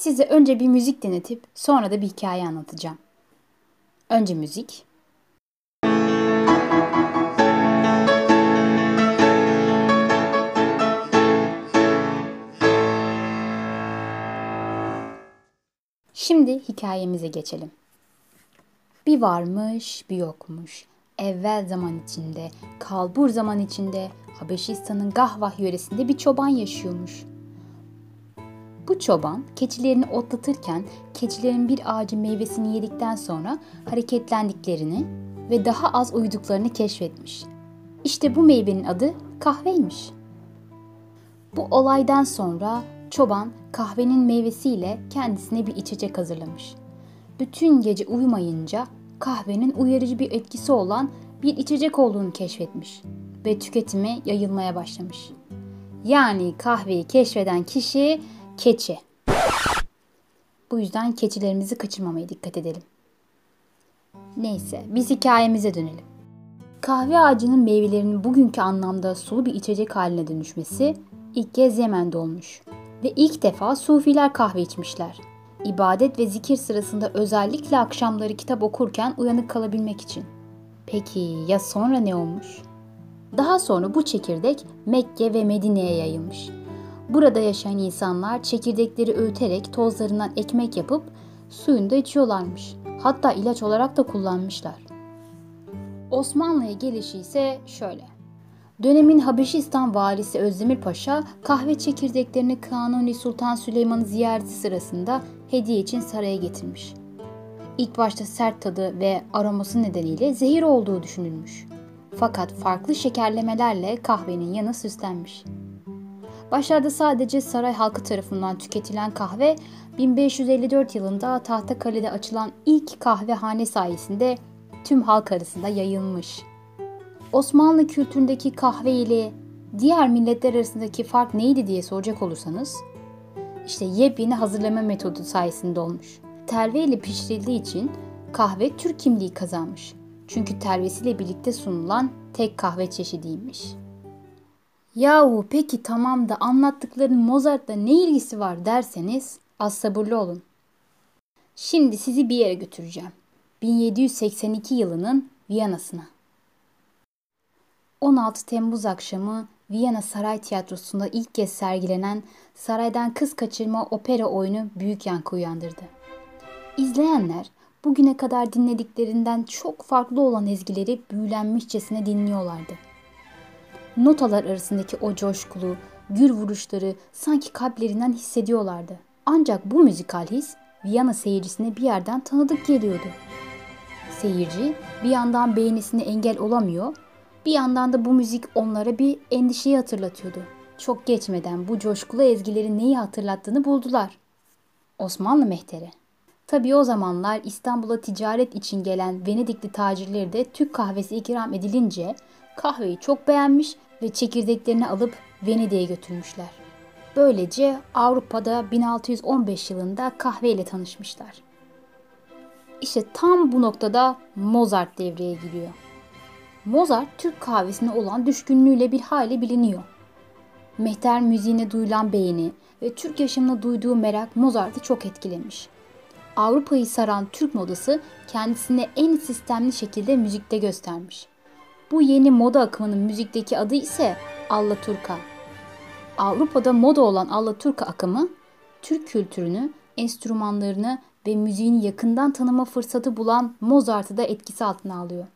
Size önce bir müzik dinletip sonra da bir hikaye anlatacağım. Önce müzik. Şimdi hikayemize geçelim. Bir varmış, bir yokmuş. Evvel zaman içinde, kalbur zaman içinde, Habeşistan'ın Gahvah yöresinde bir çoban yaşıyormuş. Bu çoban keçilerini otlatırken keçilerin bir ağacın meyvesini yedikten sonra hareketlendiklerini ve daha az uyuduklarını keşfetmiş. İşte bu meyvenin adı kahveymiş. Bu olaydan sonra çoban kahvenin meyvesiyle kendisine bir içecek hazırlamış. Bütün gece uyumayınca kahvenin uyarıcı bir etkisi olan bir içecek olduğunu keşfetmiş ve tüketime yayılmaya başlamış. Yani kahveyi keşfeden kişi keçi. Bu yüzden keçilerimizi kaçırmamaya dikkat edelim. Neyse biz hikayemize dönelim. Kahve ağacının meyvelerinin bugünkü anlamda sulu bir içecek haline dönüşmesi ilk kez Yemen'de olmuş. Ve ilk defa Sufiler kahve içmişler. İbadet ve zikir sırasında özellikle akşamları kitap okurken uyanık kalabilmek için. Peki ya sonra ne olmuş? Daha sonra bu çekirdek Mekke ve Medine'ye yayılmış. Burada yaşayan insanlar çekirdekleri öğüterek tozlarından ekmek yapıp suyunu da içiyorlarmış. Hatta ilaç olarak da kullanmışlar. Osmanlı'ya gelişi ise şöyle. Dönemin Habeşistan valisi Özdemir Paşa kahve çekirdeklerini Kanuni Sultan Süleyman'ın ziyareti sırasında hediye için saraya getirmiş. İlk başta sert tadı ve aroması nedeniyle zehir olduğu düşünülmüş. Fakat farklı şekerlemelerle kahvenin yanı süslenmiş. Başlarda sadece saray halkı tarafından tüketilen kahve 1554 yılında Tahtakale'de açılan ilk kahvehane sayesinde tüm halk arasında yayılmış. Osmanlı kültüründeki kahve ile diğer milletler arasındaki fark neydi diye soracak olursanız, işte yepyeni hazırlama metodu sayesinde olmuş. Telve ile pişirildiği için kahve Türk kimliği kazanmış. Çünkü telvesiyle birlikte sunulan tek kahve çeşidiymiş. Yahu peki tamam da anlattıkların Mozart'la ne ilgisi var derseniz az sabırlı olun. Şimdi sizi bir yere götüreceğim. 1782 yılının Viyana'sına. 16 Temmuz akşamı Viyana Saray Tiyatrosu'nda ilk kez sergilenen Saraydan Kız Kaçırma opera oyunu büyük yankı uyandırdı. İzleyenler bugüne kadar dinlediklerinden çok farklı olan ezgileri büyülenmişçesine dinliyorlardı. Notalar arasındaki o coşkulu, gür vuruşları sanki kalplerinden hissediyorlardı. Ancak bu müzikal his Viyana seyircisine bir yerden tanıdık geliyordu. Seyirci bir yandan beğenisine engel olamıyor, bir yandan da bu müzik onlara bir endişeyi hatırlatıyordu. Çok geçmeden bu coşkulu ezgilerin neyi hatırlattığını buldular. Osmanlı mehteri. Tabii o zamanlar İstanbul'a ticaret için gelen Venedikli tacirleri de Türk kahvesi ikram edilince kahveyi çok beğenmiş ve çekirdeklerini alıp Venedik'e götürmüşler. Böylece Avrupa'da 1615 yılında kahve ile tanışmışlar. İşte tam bu noktada Mozart devreye giriyor. Mozart Türk kahvesine olan düşkünlüğüyle bir hali biliniyor. Mehter müziğine duyulan beğeni ve Türk yaşamına duyduğu merak Mozart'ı çok etkilemiş. Avrupa'yı saran Türk modası kendisine en sistemli şekilde müzikte göstermiş. Bu yeni moda akımının müzikteki adı ise Allaturka. Avrupa'da moda olan Allaturka akımı Türk kültürünü, enstrümanlarını ve müziğini yakından tanıma fırsatı bulan Mozart'ı da etkisi altına alıyor.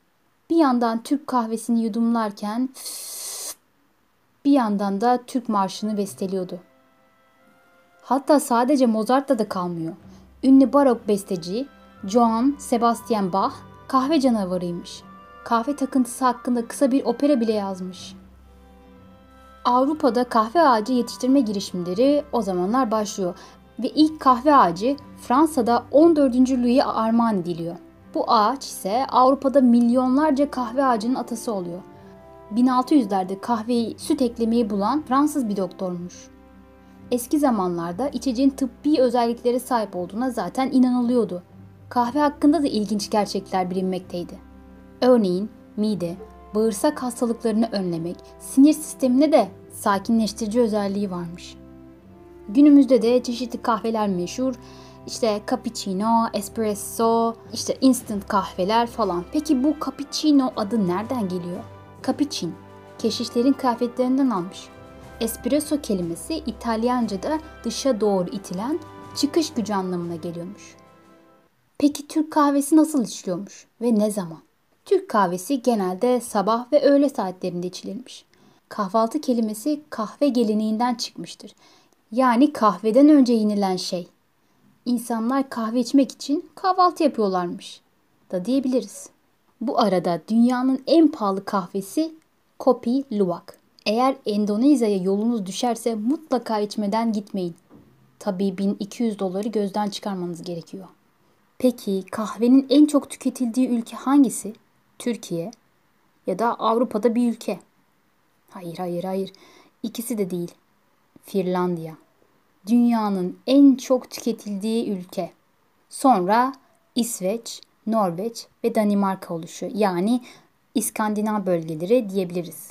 Bir yandan Türk kahvesini yudumlarken bir yandan da Türk marşını besteliyordu. Hatta sadece Mozart'ta da kalmıyor. Ünlü barok besteci Johann Sebastian Bach kahve canavarıymış. Kahve takıntısı hakkında kısa bir opera bile yazmış. Avrupa'da kahve ağacı yetiştirme girişimleri o zamanlar başlıyor ve ilk kahve ağacı Fransa'da 14. Louis'e armağan ediliyor. Bu ağaç ise Avrupa'da milyonlarca kahve ağacının atası oluyor. 1600'lerde kahveyi süt eklemeyi bulan Fransız bir doktormuş. Eski zamanlarda içeceğin tıbbi özelliklere sahip olduğuna zaten inanılıyordu. Kahve hakkında da ilginç gerçekler bilinmekteydi. Örneğin mide, bağırsak hastalıklarını önlemek, sinir sistemine de sakinleştirici özelliği varmış. Günümüzde de çeşitli kahveler meşhur. İşte cappuccino, espresso, işte instant kahveler falan. Peki bu cappuccino adı nereden geliyor? Cappuccin, keşişlerin kıyafetlerinden almış. Espresso kelimesi İtalyanca'da dışa doğru itilen çıkış gücü anlamına geliyormuş. Peki Türk kahvesi nasıl içiliyormuş ve ne zaman? Türk kahvesi genelde sabah ve öğle saatlerinde içilirmiş. Kahvaltı kelimesi kahve geleneğinden çıkmıştır. Yani kahveden önce yenilen şey. İnsanlar kahve içmek için kahvaltı yapıyorlarmış da diyebiliriz. Bu arada dünyanın en pahalı kahvesi Kopi Luwak. Eğer Endonezya'ya yolunuz düşerse mutlaka içmeden gitmeyin. Tabii 1200 doları gözden çıkarmanız gerekiyor. Peki kahvenin en çok tüketildiği ülke hangisi? Türkiye ya da Avrupa'da bir ülke. Hayır hayır hayır. İkisi de değil. Finlandiya. Dünyanın en çok tüketildiği ülke. Sonra İsveç, Norveç ve Danimarka oluşuyor. Yani İskandinav bölgeleri diyebiliriz.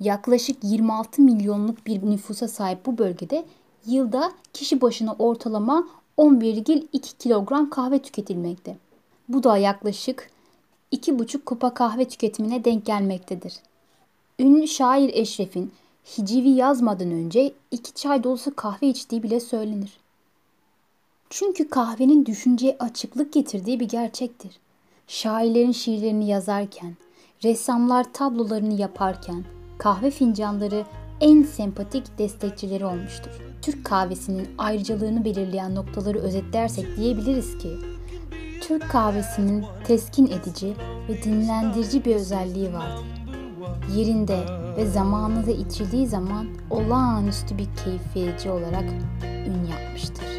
Yaklaşık 26 milyonluk bir nüfusa sahip bu bölgede yılda kişi başına ortalama 11,2 kilogram kahve tüketilmekte. Bu da yaklaşık 2,5 kupa kahve tüketimine denk gelmektedir. Ünlü şair Eşref'in hicivi yazmadan önce iki çay dolusu kahve içtiği bile söylenir. Çünkü kahvenin düşünceye açıklık getirdiği bir gerçektir. Şairlerin şiirlerini yazarken, ressamlar tablolarını yaparken kahve fincanları en sempatik destekçileri olmuştur. Türk kahvesinin ayrıcalığını belirleyen noktaları özetlersek diyebiliriz ki Türk kahvesinin teskin edici ve dinlendirici bir özelliği vardır. Yerinde ve zamanında içildiği zaman olağanüstü bir keyif verici olarak ün yapmıştır.